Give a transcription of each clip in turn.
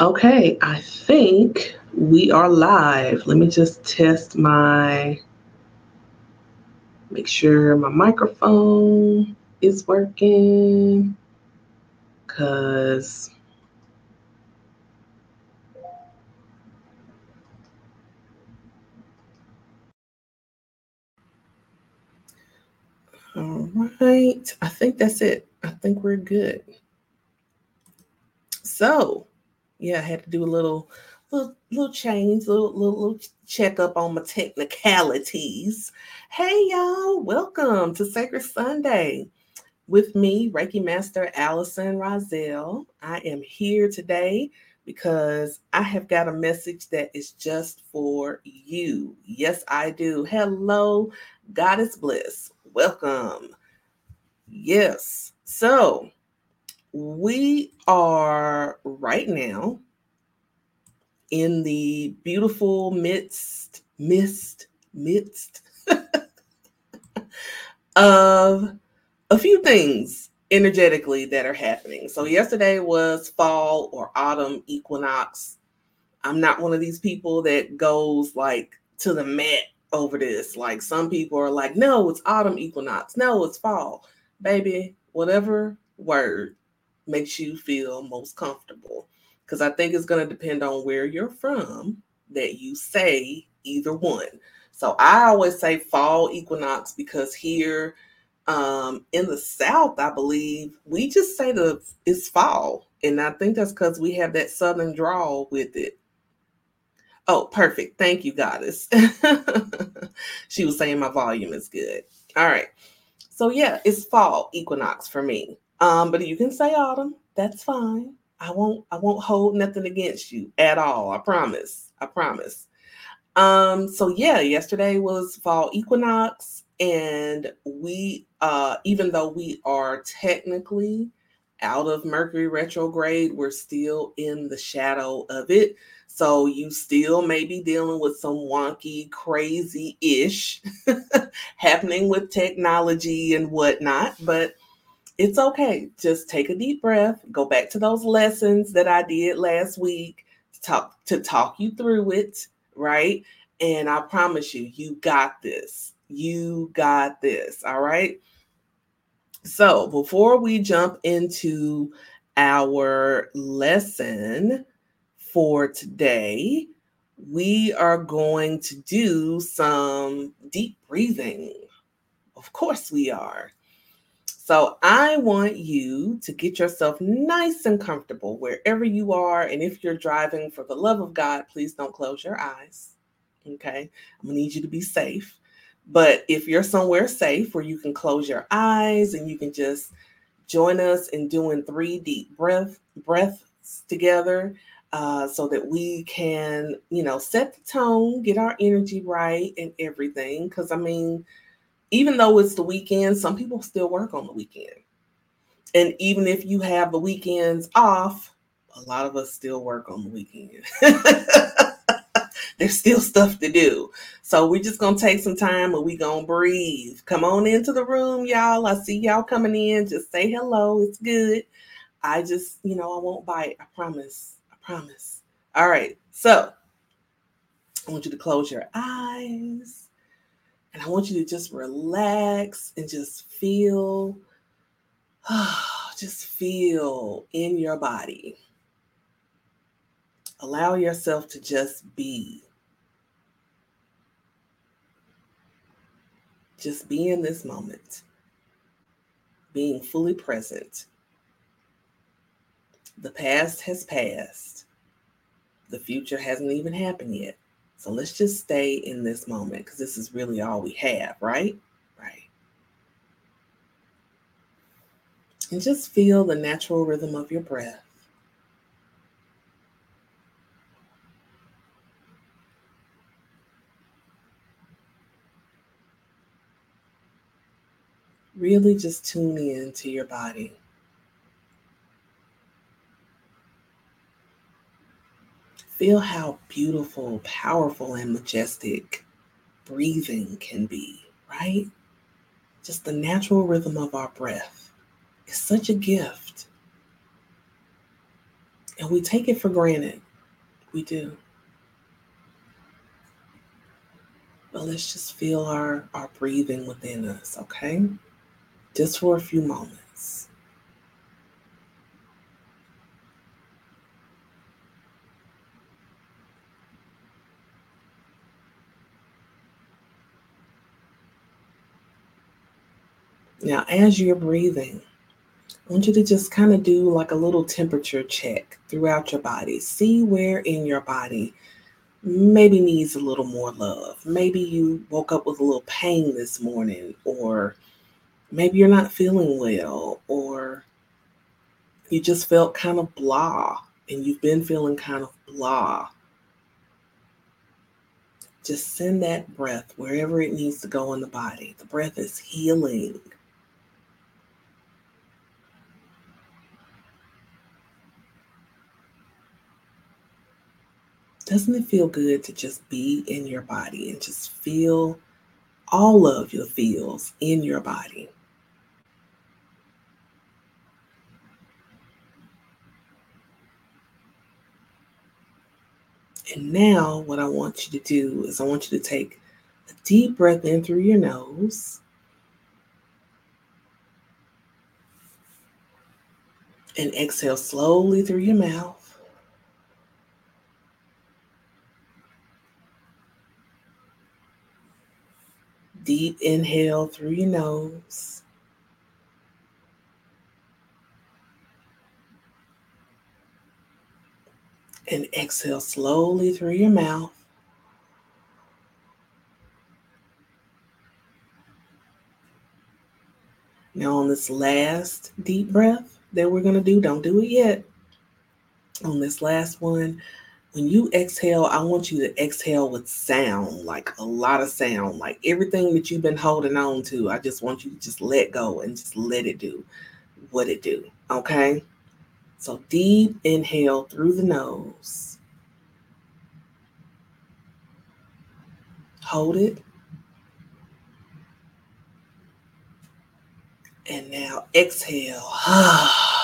Okay, I think we are live. Let me just test my, make sure my microphone is working. Cause all right, I think that's it. I think we're good. So yeah, I had to do a little little little change, little little, little check up on my technicalities. Hey y'all, welcome to Sacred Sunday with me, Reiki Master Allison Rozzel. I am here today because I have got a message that is just for you. Yes, I do. Hello, Goddess Bliss. Welcome. Yes. So, we are right now in the beautiful midst, mist, midst of a few things energetically that are happening. So, yesterday was fall or autumn equinox. I'm not one of these people that goes like to the mat over this. Like, some people are like, no, it's autumn equinox. No, it's fall. Baby, whatever word makes you feel most comfortable. Because I think it's going to depend on where you're from that you say either one. So I always say fall equinox because here um, in the South, I believe we just say the it's fall. And I think that's because we have that southern drawl with it. Oh, perfect. Thank you, goddess. she was saying my volume is good. All right. So yeah, it's fall equinox for me. Um, but you can say autumn. That's fine. I won't I won't hold nothing against you at all. I promise. I promise. Um, so yeah, yesterday was fall equinox, and we uh even though we are technically out of Mercury retrograde, we're still in the shadow of it. So you still may be dealing with some wonky, crazy ish happening with technology and whatnot. But it's okay. Just take a deep breath, go back to those lessons that I did last week to talk to talk you through it, right? And I promise you, you got this. You got this. All right. So, before we jump into our lesson for today, we are going to do some deep breathing. Of course, we are. So I want you to get yourself nice and comfortable wherever you are. And if you're driving, for the love of God, please don't close your eyes. Okay. I'm going to need you to be safe. But if you're somewhere safe where you can close your eyes and you can just join us in doing three deep breath breaths together uh, so that we can, you know, set the tone, get our energy right and everything. Because I mean, even though it's the weekend, some people still work on the weekend. And even if you have the weekends off, a lot of us still work on the weekend. There's still stuff to do. So we're just gonna take some time and we gonna breathe. Come on into the room, y'all. I see y'all coming in. Just say hello. It's good. I just, you know, I won't bite. I promise. I promise. All right. So I want you to close your eyes. And I want you to just relax and just feel, just feel in your body. Allow yourself to just be. Just be in this moment, being fully present. The past has passed, the future hasn't even happened yet. So let's just stay in this moment because this is really all we have, right? Right. And just feel the natural rhythm of your breath. Really just tune in to your body. Feel how beautiful, powerful, and majestic breathing can be, right? Just the natural rhythm of our breath is such a gift. And we take it for granted. We do. But let's just feel our, our breathing within us, okay? Just for a few moments. Now, as you're breathing, I want you to just kind of do like a little temperature check throughout your body. See where in your body maybe needs a little more love. Maybe you woke up with a little pain this morning, or maybe you're not feeling well, or you just felt kind of blah and you've been feeling kind of blah. Just send that breath wherever it needs to go in the body. The breath is healing. Doesn't it feel good to just be in your body and just feel all of your feels in your body? And now, what I want you to do is I want you to take a deep breath in through your nose. And exhale slowly through your mouth. Deep inhale through your nose. And exhale slowly through your mouth. Now, on this last deep breath that we're going to do, don't do it yet. On this last one, when you exhale, I want you to exhale with sound, like a lot of sound, like everything that you've been holding on to. I just want you to just let go and just let it do what it do. Okay. So deep inhale through the nose. Hold it. And now exhale.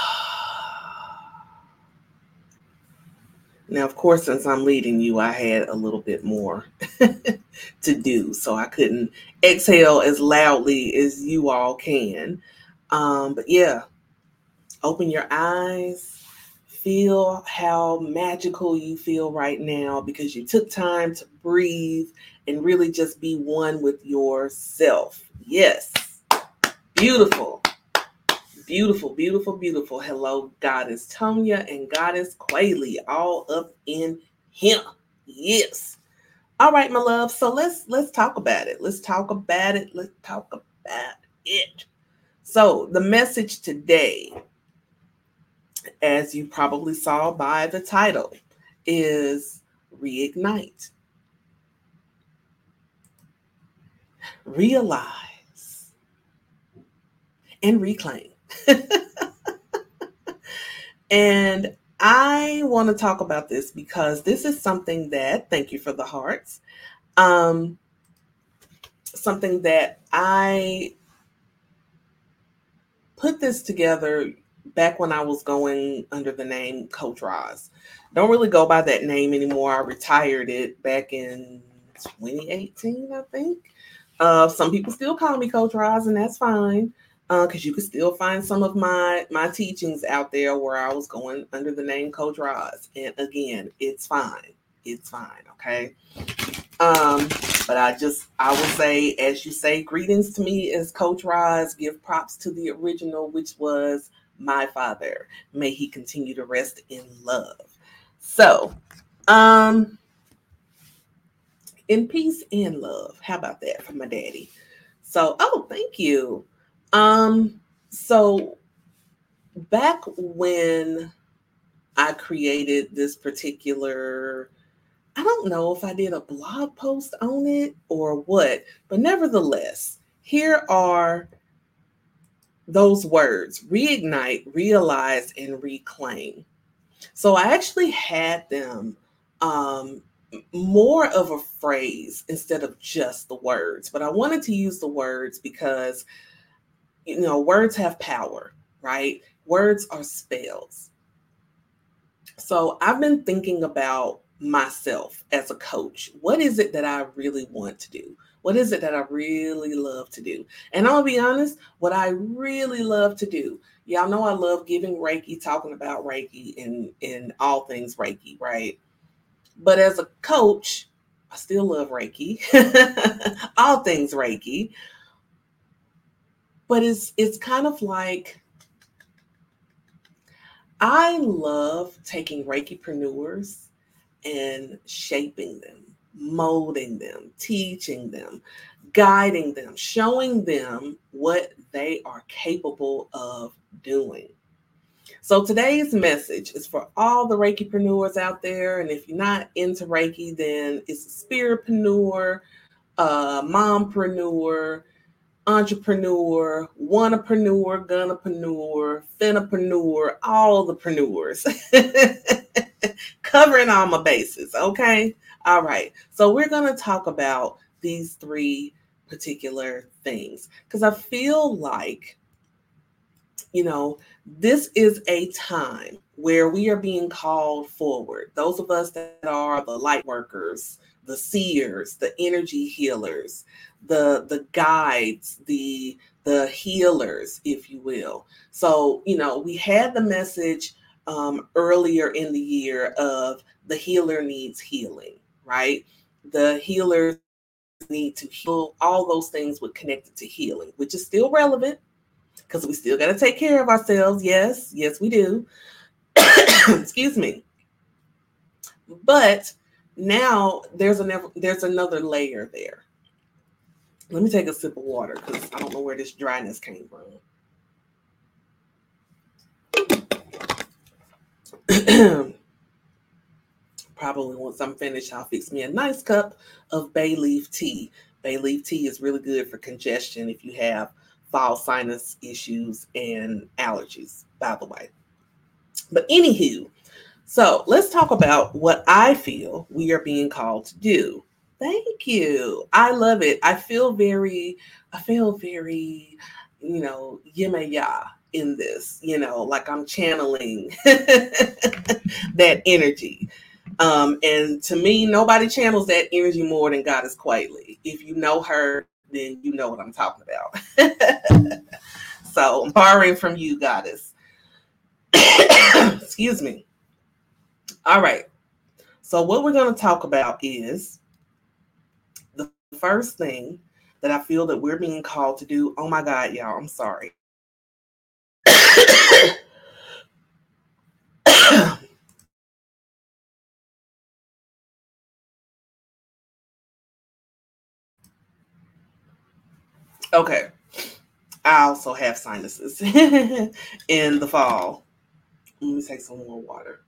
Now, of course, since I'm leading you, I had a little bit more to do. So I couldn't exhale as loudly as you all can. Um, but yeah, open your eyes. Feel how magical you feel right now because you took time to breathe and really just be one with yourself. Yes. Beautiful. Beautiful, beautiful, beautiful. Hello, Goddess Tonya and Goddess Quayle, all up in him. Yes. All right, my love. So let's let's talk about it. Let's talk about it. Let's talk about it. So the message today, as you probably saw by the title, is reignite. Realize and reclaim. and I want to talk about this because this is something that, thank you for the hearts, um, something that I put this together back when I was going under the name Coach Roz. Don't really go by that name anymore. I retired it back in 2018, I think. Uh, some people still call me Coach Roz, and that's fine because uh, you can still find some of my my teachings out there where I was going under the name Coach Roz. And again, it's fine. It's fine. Okay. Um, but I just I will say, as you say, greetings to me as Coach Roz. Give props to the original, which was my father. May he continue to rest in love. So, um, in peace and love. How about that for my daddy? So, oh, thank you. Um, so back when I created this particular, I don't know if I did a blog post on it or what, but nevertheless, here are those words reignite, realize, and reclaim. So I actually had them um, more of a phrase instead of just the words, but I wanted to use the words because you know, words have power, right? Words are spells. So I've been thinking about myself as a coach. What is it that I really want to do? What is it that I really love to do? And I'll be honest, what I really love to do, y'all know I love giving Reiki, talking about Reiki and, and all things Reiki, right? But as a coach, I still love Reiki, all things Reiki. But it's it's kind of like I love taking Reikipreneurs and shaping them, molding them, teaching them, guiding them, showing them what they are capable of doing. So today's message is for all the Reikipreneurs out there. And if you're not into Reiki, then it's a spiritpreneur, uh, mompreneur, entrepreneur, wannapreneur, gonapreneur, finapreneur, all the preneurs. Covering all my bases, okay? All right. So we're going to talk about these three particular things because I feel like, you know, this is a time where we are being called forward. Those of us that are the light workers, the seers, the energy healers, the the guides, the the healers, if you will. So, you know, we had the message um, earlier in the year of the healer needs healing, right? The healers need to heal. All those things were connected to healing, which is still relevant because we still got to take care of ourselves. Yes, yes, we do. Excuse me. But now there's another there's another layer there. Let me take a sip of water because I don't know where this dryness came from. Probably once I'm finished, I'll fix me a nice cup of bay leaf tea. Bay leaf tea is really good for congestion if you have fall sinus issues and allergies, by the way. But anywho, so let's talk about what I feel we are being called to do. Thank you. I love it. I feel very, I feel very, you know, Yemaya in this, you know, like I'm channeling that energy. Um, and to me, nobody channels that energy more than Goddess Quaitly. If you know her, then you know what I'm talking about. so I'm borrowing from you, Goddess. Excuse me. All right. So, what we're going to talk about is the first thing that I feel that we're being called to do. Oh my God, y'all, I'm sorry. okay. I also have sinuses in the fall. Let me take some more water.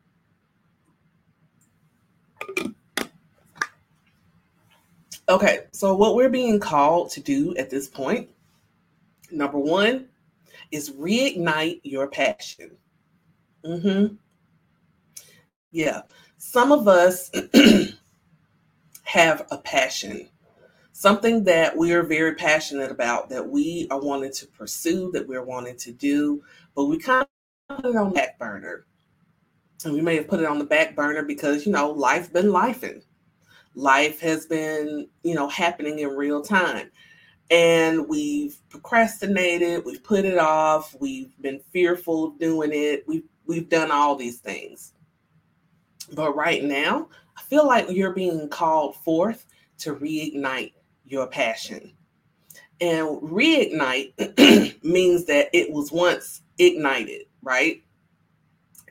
Okay, so what we're being called to do at this point, number one, is reignite your passion. Mm-hmm. Yeah, some of us have a passion, something that we are very passionate about, that we are wanting to pursue, that we're wanting to do, but we kind of put it on back burner. And we may have put it on the back burner because, you know, life's been lifing life has been, you know, happening in real time. And we've procrastinated, we've put it off, we've been fearful of doing it, we've we've done all these things. But right now, I feel like you're being called forth to reignite your passion. And reignite means that it was once ignited, right?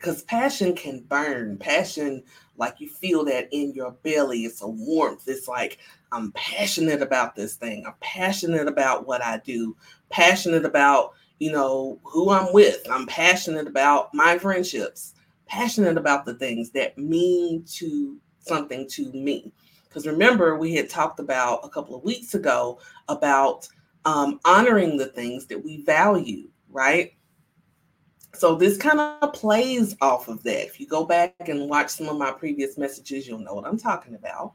Because passion can burn. Passion like you feel that in your belly. It's a warmth. It's like, I'm passionate about this thing. I'm passionate about what I do, passionate about, you know, who I'm with. I'm passionate about my friendships, passionate about the things that mean to something to me. Because remember, we had talked about a couple of weeks ago about um, honoring the things that we value, right? So this kind of plays off of that. If you go back and watch some of my previous messages, you'll know what I'm talking about.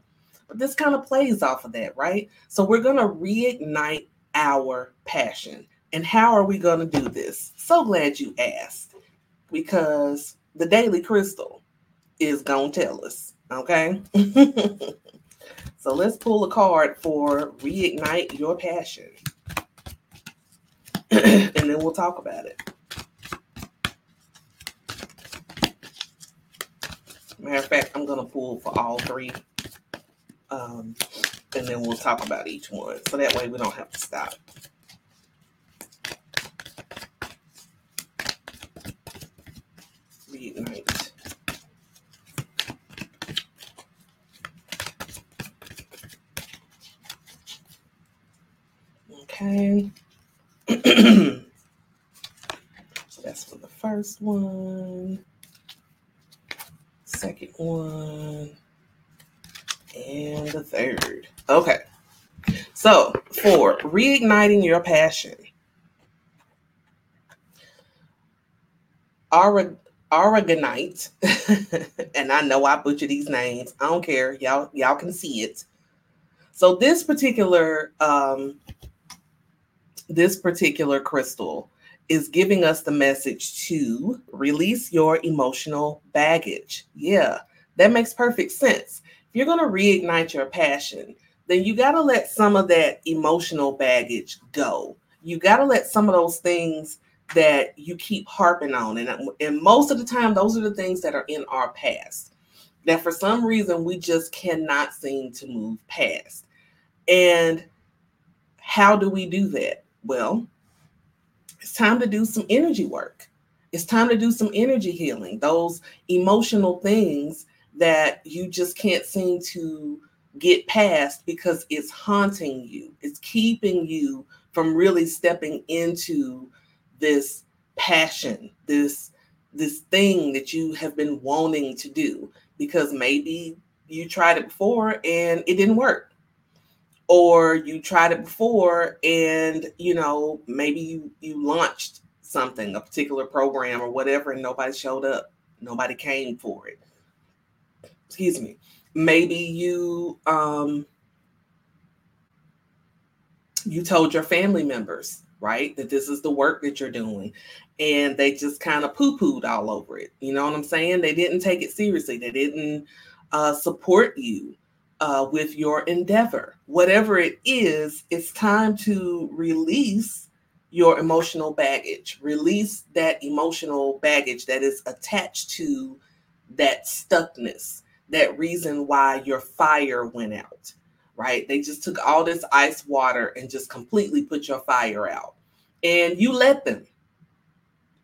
But this kind of plays off of that, right? So we're going to reignite our passion. And how are we going to do this? So glad you asked because the Daily Crystal, is going to tell us. Okay. so let's pull a card for reignite your passion. and then we'll talk about it. Matter of fact, I'm to pull for all three. Um, and then we'll talk about each one. So that way we don't have to stop. Reignite. Okay. so that's for the first one one, and the third. Okay. So, for reigniting your passion, Aragonite, and I know I butcher these names. I don't care. Y'all, y'all can see it. So this particular um, this particular crystal is giving us the message to release your emotional baggage. Yeah, that makes perfect sense. If you're going to reignite your passion, then you got to let some of that emotional baggage go. You got to let some of those things that you keep harping on. And, and most of the time, those are the things that are in our past that for some reason we just cannot seem to move past. And how do we do that? Well, it's time to do some energy work. It's time to do some energy healing, those emotional things that you just can't seem to get past because it's haunting you. It's keeping you from really stepping into this passion, this this thing that you have been wanting to do because maybe you tried it before and it didn't work. Or you tried it before and you know maybe you you launched something a particular program or whatever and nobody showed up. Nobody came for it excuse me maybe you um you told your family members right that this is the work that you're doing and they just kind of poo-pooed all over it you know what i'm saying they didn't take it seriously they didn't uh, support you uh, with your endeavor. Whatever it is, it's time to release your emotional baggage, release that emotional baggage that is attached to that stuckness, that reason why your fire went out, right? They just took all this ice water and just completely put your fire out. And you let them.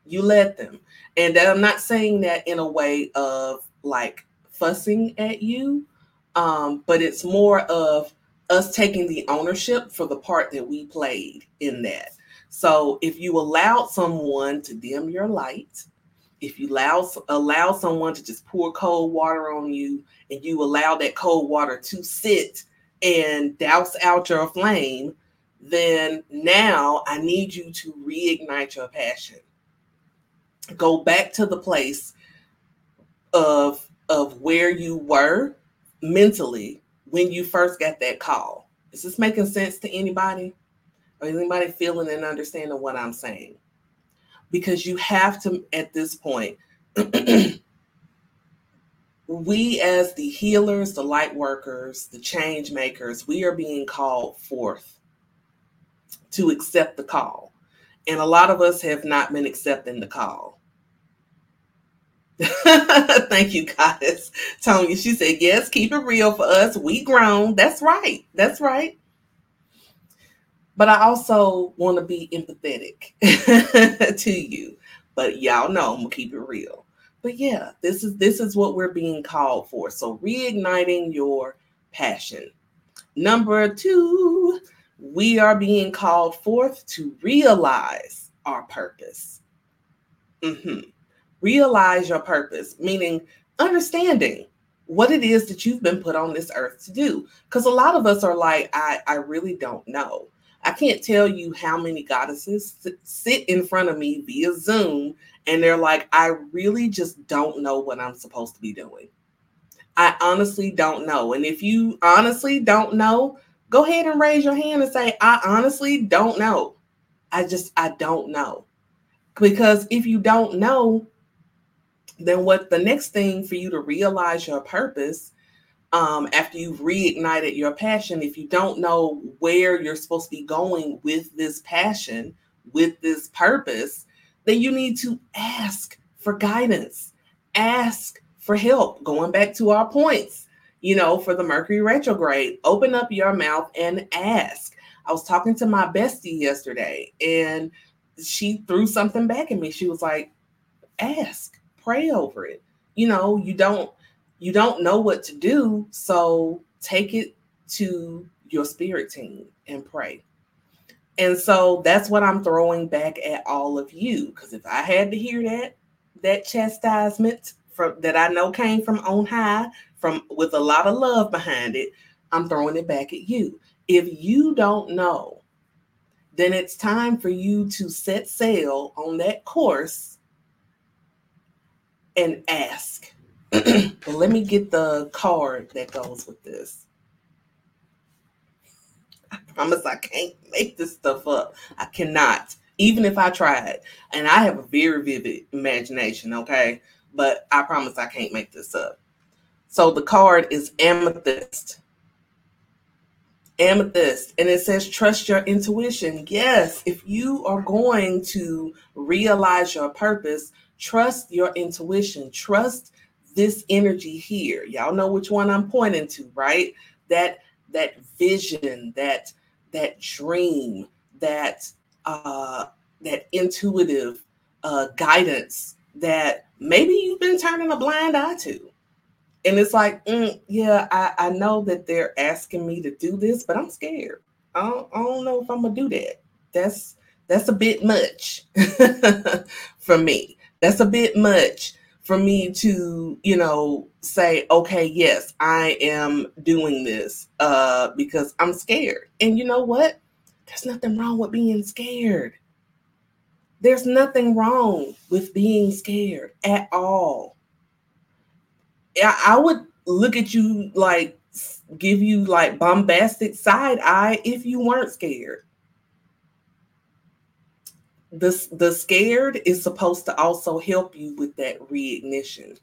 You let them. And I'm not saying that in a way of like fussing at you, um, but it's more of us taking the ownership for the part that we played in that. So if you allowed someone to dim your light, if you allow allow someone to just pour cold water on you and you allow that cold water to sit and douse out your flame, then now I need you to reignite your passion. Go back to the place of of where you were mentally when you first got that call. Is this making sense to anybody? Or anybody feeling and understanding what I'm saying? Because you have to, at this point, we as the healers, the light workers, the change makers, we are being called forth to accept the call. And a lot of us have not been accepting the call. Thank you, goddess. Tony, she said, yes, keep it real for us. We grown. That's right. That's right. But I also want to be empathetic to you. But y'all know I'm gonna keep it real. But yeah, this is this is what we're being called for. So reigniting your passion. Number two, we are being called forth to realize our purpose. Mm-hmm realize your purpose, meaning understanding what it is that you've been put on this earth to do. Because a lot of us are like, I, I really don't know. I can't tell you how many goddesses sit in front of me via Zoom and they're like, I really just don't know what I'm supposed to be doing. I honestly don't know. And if you honestly don't know, go ahead and raise your hand and say, I honestly don't know. I just, I don't know. Because if you don't know, then what the next thing for you to realize your purpose um, after you've reignited your passion, if you don't know where you're supposed to be going with this passion, with this purpose, then you need to ask for guidance, ask for help. Going back to our points, you know, for the Mercury retrograde, open up your mouth and ask. I was talking to my bestie yesterday and she threw something back at me. She was like, ask, pray over it. You know, you don't you don't know what to do, so take it to your spirit team and pray. And so that's what I'm throwing back at all of you. Because if I had to hear that, that chastisement from that I know came from on high, from with a lot of love behind it, I'm throwing it back at you. If you don't know, then it's time for you to set sail on that course and ask. But let me get the card that goes with this. I promise I can't make this stuff up. I cannot, even if I tried. And I have a very vivid imagination, okay? But I promise I can't make this up. So the card is amethyst. Amethyst. And it says, trust your intuition. Yes, if you are going to realize your purpose, trust your intuition. Trust this energy here. Y'all know which one I'm pointing to, right? That that vision, that that dream, that uh that intuitive uh guidance that maybe you've been turning a blind eye to. And it's like, mm, yeah, I, I know that they're asking me to do this, but I'm scared. I don't, I don't know if I'm gonna do that. That's that's a bit much for me. That's a bit much for me to, you know, say, okay, yes, I am doing this uh, because I'm scared. And you know what? There's nothing wrong with being scared. There's nothing wrong with being scared at all. I would look at you like, give you like bombastic side eye if you weren't scared the the scared is supposed to also help you with that reignition.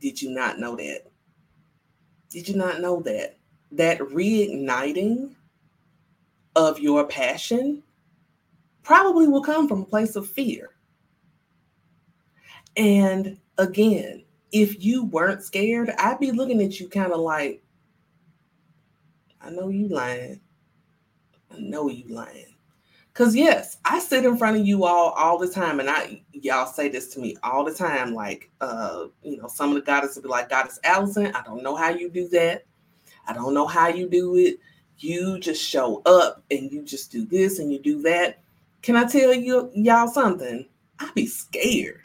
Did you not know that? Did you not know that? That reigniting of your passion probably will come from a place of fear. And again, if you weren't scared, I'd be looking at you kind of like, I know you lying. I know you lying. Cause yes, I sit in front of you all all the time, and I y'all say this to me all the time. Like, uh, you know, some of the goddesses will be like, "Goddess Allison, I don't know how you do that. I don't know how you do it. You just show up and you just do this and you do that." Can I tell you y'all something? I be scared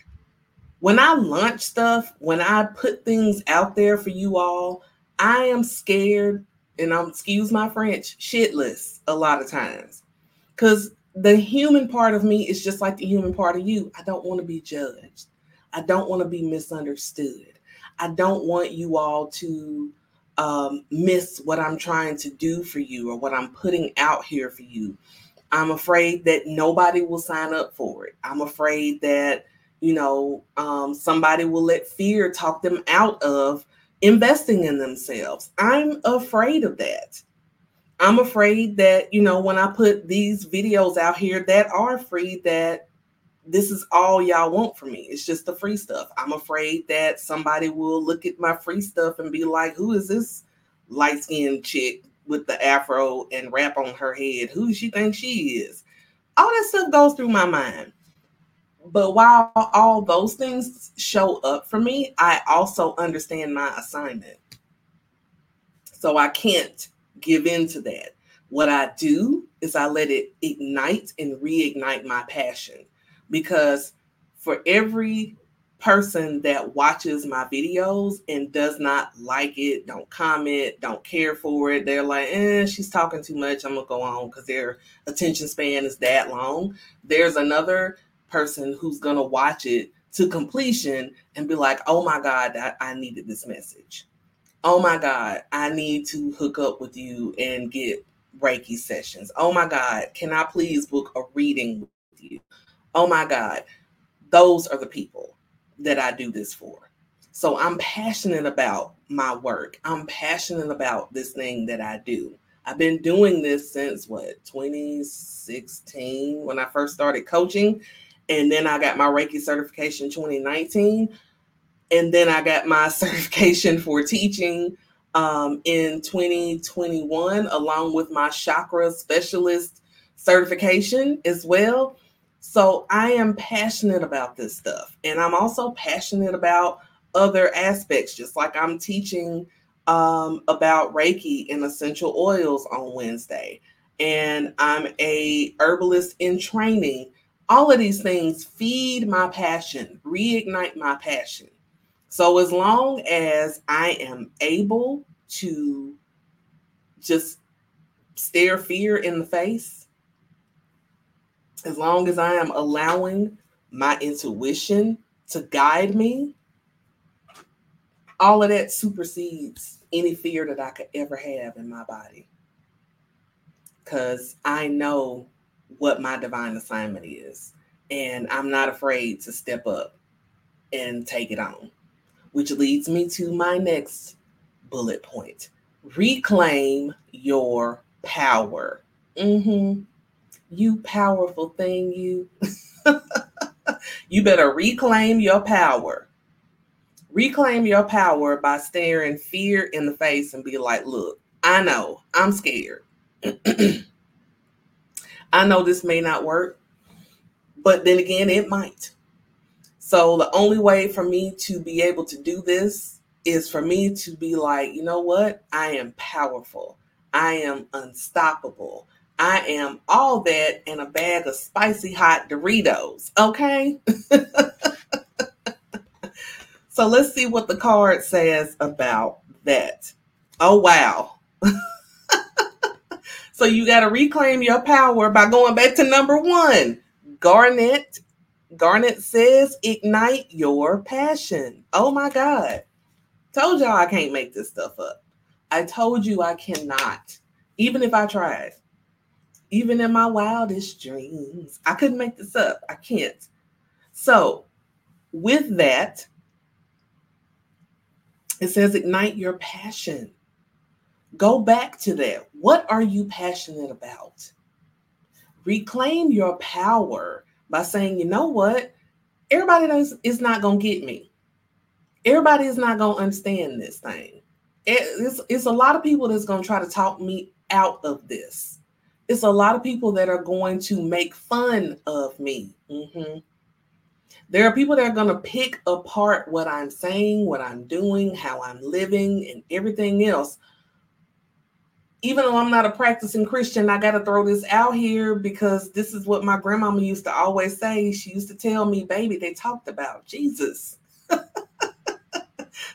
when I launch stuff. When I put things out there for you all, I am scared, and I'm excuse my French, shitless a lot of times because the human part of me is just like the human part of you. I don't want to be judged. I don't want to be misunderstood. I don't want you all to um, miss what I'm trying to do for you or what I'm putting out here for you. I'm afraid that nobody will sign up for it. I'm afraid that, you know, um, somebody will let fear talk them out of investing in themselves. I'm afraid of that. I'm afraid that, you know, when I put these videos out here that are free, that this is all y'all want from me. It's just the free stuff. I'm afraid that somebody will look at my free stuff and be like, who is this light skinned chick with the afro and wrap on her head? Who she think she is? All that stuff goes through my mind. But while all those things show up for me, I also understand my assignment. So I can't give in to that. What I do is I let it ignite and reignite my passion because for every person that watches my videos and does not like it, don't comment, don't care for it, they're like, eh, she's talking too much. I'm gonna go on because their attention span is that long. There's another person who's gonna watch it to completion and be like, oh my God, I, I needed this message oh my God, I need to hook up with you and get Reiki sessions. Oh my God, can I please book a reading with you? Oh my God, those are the people. that I do this for. So I'm passionate about my work. I'm passionate about this thing that I do. I've been doing this since what 2016 when I first started coaching. And then I got my Reiki certification 2019. And then I got my certification for teaching um, in 2021, along with my chakra specialist certification as well. So I am passionate about this stuff. And I'm also passionate about other aspects, just like I'm teaching um, about Reiki and essential oils on Wednesday. And I'm a herbalist in training. All of these things feed my passion, reignite my passion. So as long as I am able to just stare fear in the face, as long as I am allowing my intuition to guide me, all of that supersedes any fear that I could ever have in my body. Because I know what my divine assignment is, and I'm not afraid to step up and take it on. Which leads me to my next bullet point reclaim your power. Mm-hmm. You powerful thing, you. you better reclaim your power. Reclaim your power by staring fear in the face and be like, look, I know I'm scared. I know this may not work, but then again, it might. So the only way for me to be able to do this is for me to be like, you know what? I am powerful. I am unstoppable. I am all that in a bag of spicy hot Doritos. Okay. So let's see what the card says about that. Oh, wow. so you got to reclaim your power by going back to number one. Garnet. Garnet says, ignite your passion. Oh my God. Told y'all I can't make this stuff up. I told you I cannot, even if I tried. Even in my wildest dreams, I couldn't make this up. I can't. So, with that, it says, ignite your passion. Go back to that. What are you passionate about? Reclaim your power by saying, you know what? Everybody is, is not going to get me. Everybody is not going to understand this thing. it's, it's a lot of people that's going to try to talk me out of this. It's a lot of people that are going to make fun of me. Mm-hmm. There are people that are going to pick apart what I'm saying, what I'm doing, how I'm living, and everything else. Even though I'm not a practicing Christian, I got to throw this out here because this is what my grandmama used to always say. She used to tell me, baby, they talked about Jesus.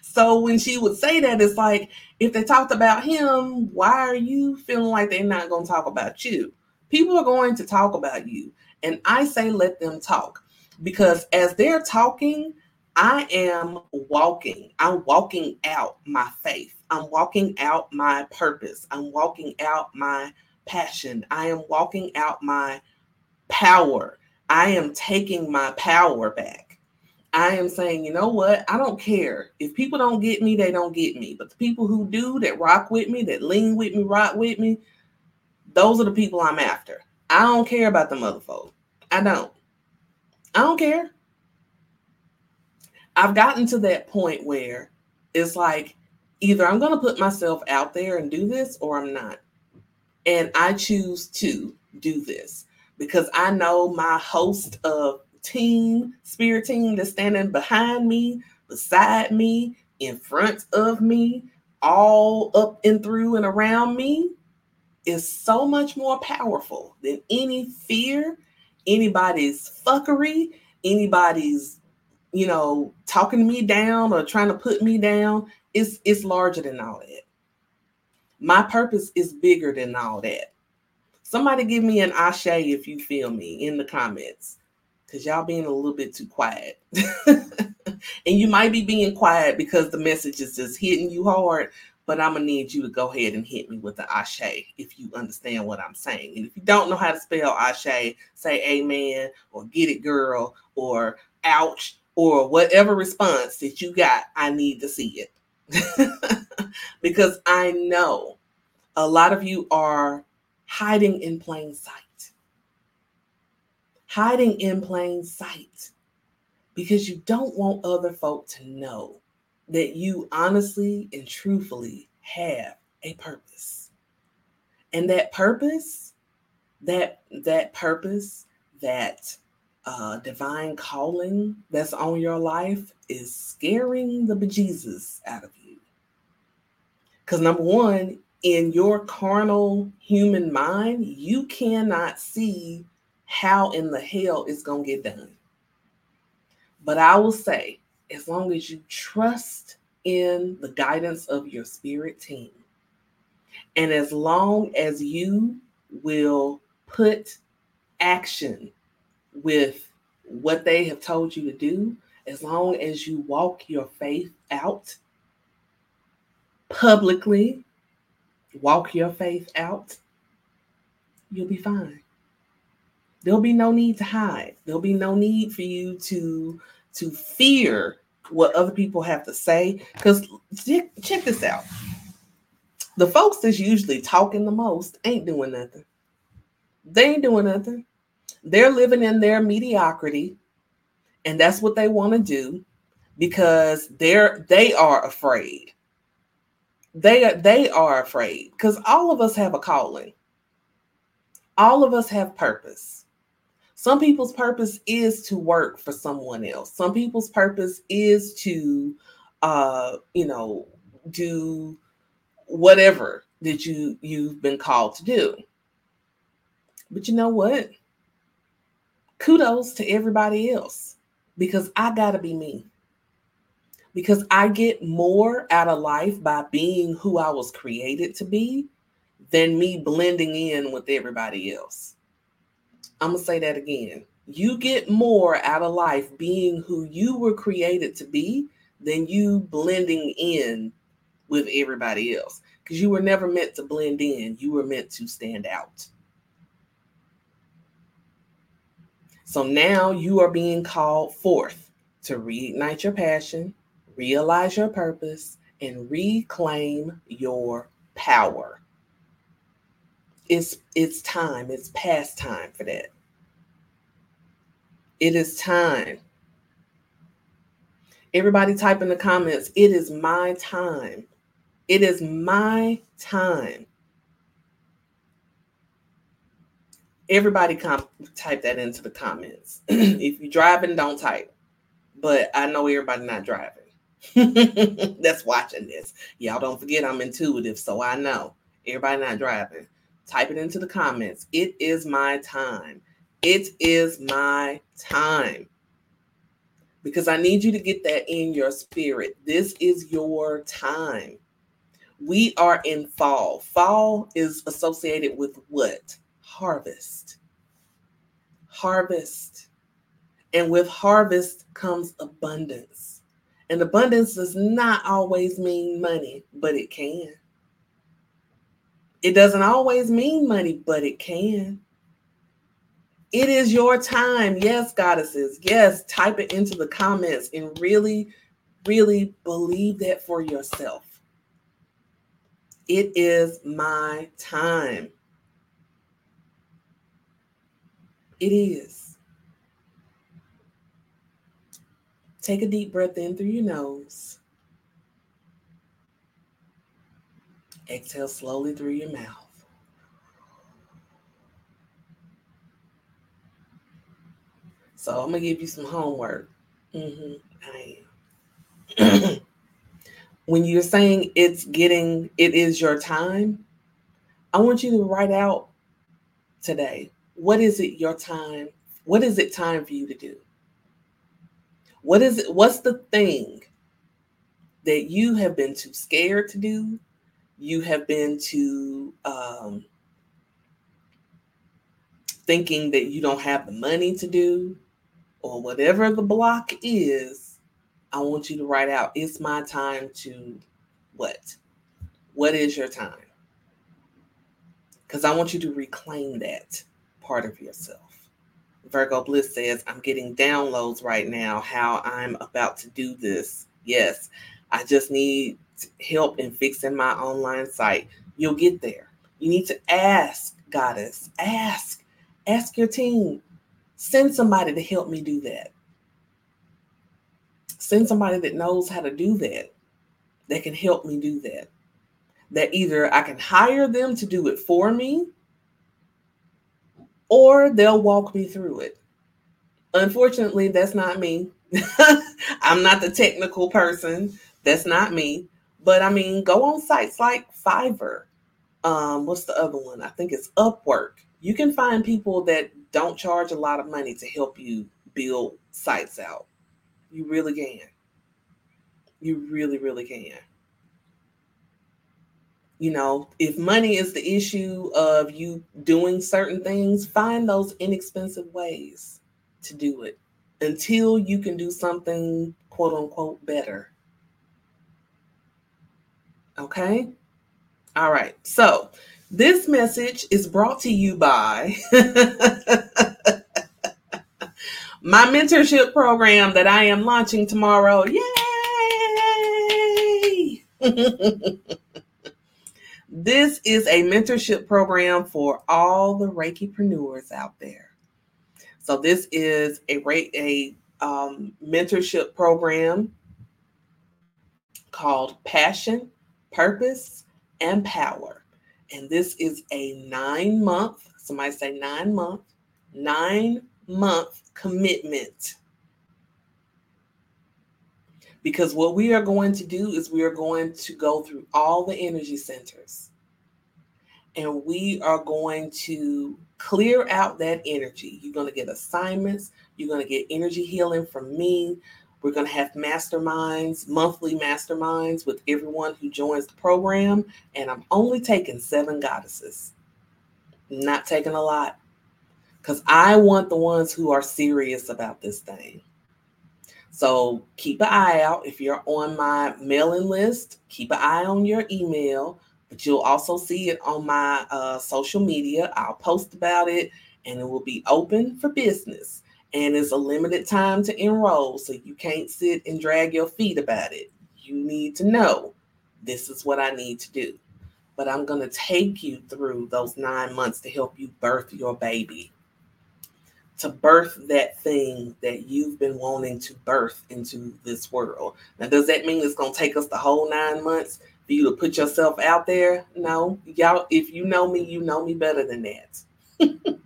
so when she would say that, it's like, if they talked about him, why are you feeling like they're not going to talk about you? People are going to talk about you. And I say, let them talk because as they're talking, I am walking. I'm walking out my faith. I'm walking out my purpose. I'm walking out my passion. I am walking out my power. I am taking my power back. I am saying, you know what? I don't care. If people don't get me, they don't get me. But the people who do, that rock with me, that lean with me, rock with me, those are the people I'm after. I don't care about the mother folk. I don't. I don't care. I've gotten to that point where it's like either I'm going to put myself out there and do this or I'm not. And I choose to do this because I know my host of team, spirit team that's standing behind me, beside me, in front of me, all up and through and around me is so much more powerful than any fear anybody's fuckery, anybody's, you know, talking me down or trying to put me down. It's it's larger than all that. My purpose is bigger than all that. Somebody give me an ashe if you feel me in the comments. Cause y'all being a little bit too quiet. and you might be being quiet because the message is just hitting you hard but I'm gonna need you to go ahead and hit me with the ashe if you understand what I'm saying. And if you don't know how to spell ashe, say amen or get it girl or ouch or whatever response that you got, I need to see it. because I know a lot of you are hiding in plain sight. Hiding in plain sight because you don't want other folk to know that you honestly and truthfully have a purpose. And that purpose, that that purpose, that uh, divine calling that's on your life is scaring the bejesus out of you. Because number one, in your carnal human mind, you cannot see how in the hell it's going to get done. But I will say, as long as you trust in the guidance of your spirit team, and as long as you will put action with what they have told you to do, as long as you walk your faith out publicly, walk your faith out, you'll be fine. There'll be no need to hide. There'll be no need for you to to fear what other people have to say. Because check, check this out. The folks that's usually talking the most ain't doing nothing. They ain't doing nothing. They're living in their mediocrity, and that's what they want to do because they're they are afraid. They are they are afraid because all of us have a calling. All of us have purpose. Some people's purpose is to work for someone else. Some people's purpose is to uh, you know, do whatever that you you've been called to do. But you know what? Kudos to everybody else because I got to be me. Because I get more out of life by being who I was created to be than me blending in with everybody else. I'm going to say that again. You get more out of life being who you were created to be than you blending in with everybody else. Because you were never meant to blend in, you were meant to stand out. So now you are being called forth to reignite your passion, realize your purpose, and reclaim your power. It's it's time. It's past time for that. It is time. Everybody type in the comments, it is my time. It is my time. Everybody com- type that into the comments. if you're driving, don't type. But I know everybody not driving. That's watching this. Y'all don't forget I'm intuitive, so I know everybody not driving. Type it into the comments. It is my time. It is my time. Because I need you to get that in your spirit. This is your time. We are in fall. Fall is associated with what? Harvest. Harvest. And with harvest comes abundance. And abundance does not always mean money, but it can. It doesn't always mean money, but it can. It is your time. Yes, goddesses. Yes, type it into the comments and really, really believe that for yourself. It is my time. It is. Take a deep breath in through your nose. Exhale slowly through your mouth. So I'm gonna give you some homework. Mm-hmm, I am. when you're saying it's getting, it is your time, I want you to write out today what is it your time? What is it time for you to do? What is it? What's the thing that you have been too scared to do? You have been too um, thinking that you don't have the money to do, or whatever the block is. I want you to write out, it's my time to what? What is your time? Because I want you to reclaim that part of yourself. Virgo Bliss says, I'm getting downloads right now how I'm about to do this. Yes, I just need help in fixing my online site. You'll get there. You need to ask, Goddess, ask, ask your team. Send somebody to help me do that. Send somebody that knows how to do that, that can help me do that. That either I can hire them to do it for me or they'll walk me through it. Unfortunately, that's not me. I'm not the technical person. That's not me. But I mean, go on sites like Fiverr. Um, what's the other one? I think it's Upwork. You can find people that don't charge a lot of money to help you build sites out. You really can. You really, really can. You know, if money is the issue of you doing certain things, find those inexpensive ways to do it until you can do something quote unquote better. Okay? All right. So, this message is brought to you by my mentorship program that I am launching tomorrow. Yay! this is a mentorship program for all the Reikipreneurs out there. So this is a a um, mentorship program called Passion, Purpose, and Power. And this is a nine month, somebody say nine month, nine month commitment. Because what we are going to do is we are going to go through all the energy centers and we are going to clear out that energy. You're going to get assignments, you're going to get energy healing from me. We're going to have masterminds, monthly masterminds with everyone who joins the program. And I'm only taking seven goddesses, not taking a lot, because I want the ones who are serious about this thing. So keep an eye out. If you're on my mailing list, keep an eye on your email but you'll also see it on my uh, social media. I'll post about it and it will be open for business. And it's a limited time to enroll, so you can't sit and drag your feet about it. You need to know this is what I need to do. But I'm going to take you through those nine months to help you birth your baby, to birth that thing that you've been wanting to birth into this world. Now, does that mean it's going to take us the whole nine months? for you to put yourself out there. No, y'all, if you know me, you know me better than that.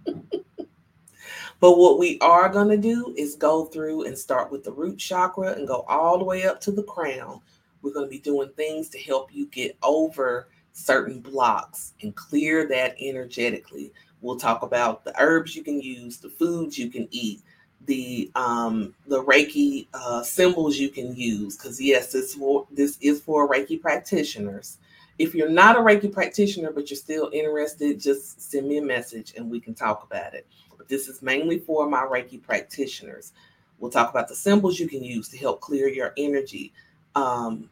but what we are going to do is go through and start with the root chakra and go all the way up to the crown. We're going to be doing things to help you get over certain blocks and clear that energetically. We'll talk about the herbs you can use, the foods you can eat, the um, the Reiki uh, symbols you can use because yes, this for this is for Reiki practitioners. If you're not a Reiki practitioner but you're still interested, just send me a message and we can talk about it. But this is mainly for my Reiki practitioners. We'll talk about the symbols you can use to help clear your energy, um,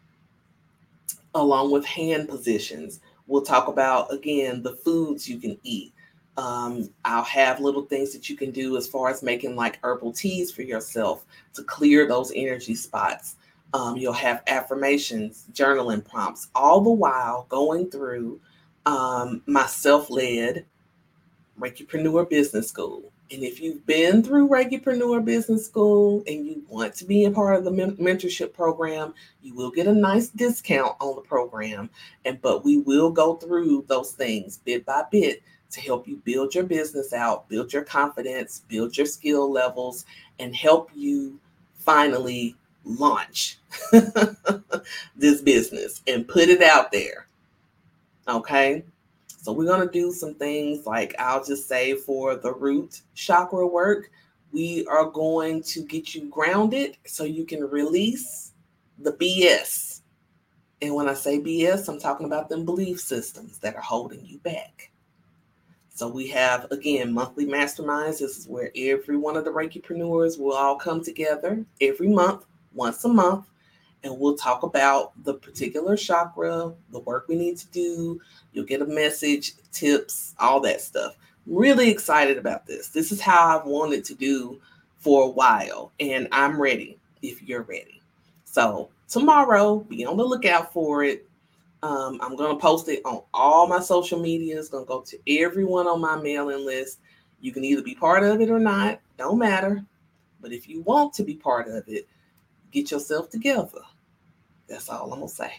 along with hand positions. We'll talk about again the foods you can eat um, I'll have little things that you can do as far as making like herbal teas for yourself to clear those energy spots. Um, you'll have affirmations, journaling prompts, all the while going through um, my self led Reikipreneur Business School. And if you've been through Reikipreneur Business School and you want to be a part of the mentorship program, you will get a nice discount on the program. And but we will go through those things bit by bit to help you build your business out, build your confidence, build your skill levels, and help you finally launch this business and put it out there. Okay. So, we're going to do some things like I'll just say for the root chakra work, we are going to get you grounded so you can release the BS. And when I say BS, I'm talking about them belief systems that are holding you back. So we have again monthly masterminds. This is where every one of the Reikipreneurs will all come together every month, once a month, and we'll talk about the particular chakra, the work we need to do. You'll get a message, tips, all that stuff. really excited about this. This is how I've wanted to do for a while, and I'm ready if you're ready. So, tomorrow, be on the lookout for it. Um, I'm going to post it on all my social media. It's going to go to everyone on my mailing list. You can either be part of it or not, don't matter. But if you want to be part of it, get yourself together. That's all I'm going to say.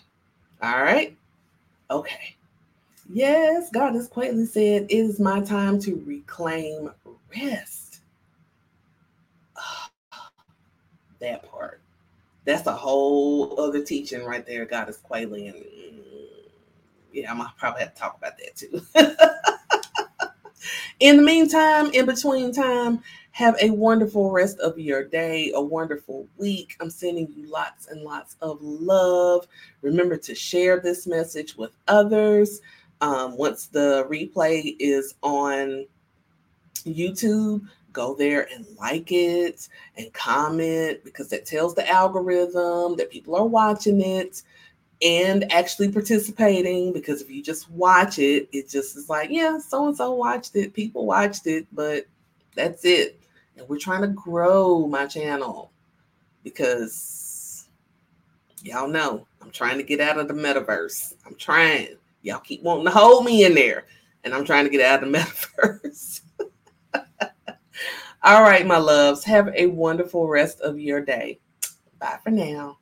All right. Okay. Yes, God has quietly said, It is my time to reclaim rest. that part. That's a whole other teaching right there, God is quietly. And yeah, I'm gonna probably have to talk about that too. in the meantime, in between time, have a wonderful rest of your day, a wonderful week. I'm sending you lots and lots of love. Remember to share this message with others. Um, once the replay is on YouTube, go there and like it and comment because that tells the algorithm that people are watching it and actually participating because if you just watch it, it just is like, yeah, so and so watched it, people watched it, but that's it. And we're trying to grow my channel because y'all know I'm trying to get out of the metaverse. I'm trying. Y'all keep wanting to hold me in there, and I'm trying to get out of the metaverse. All right, my loves, have a wonderful rest of your day. Bye for now.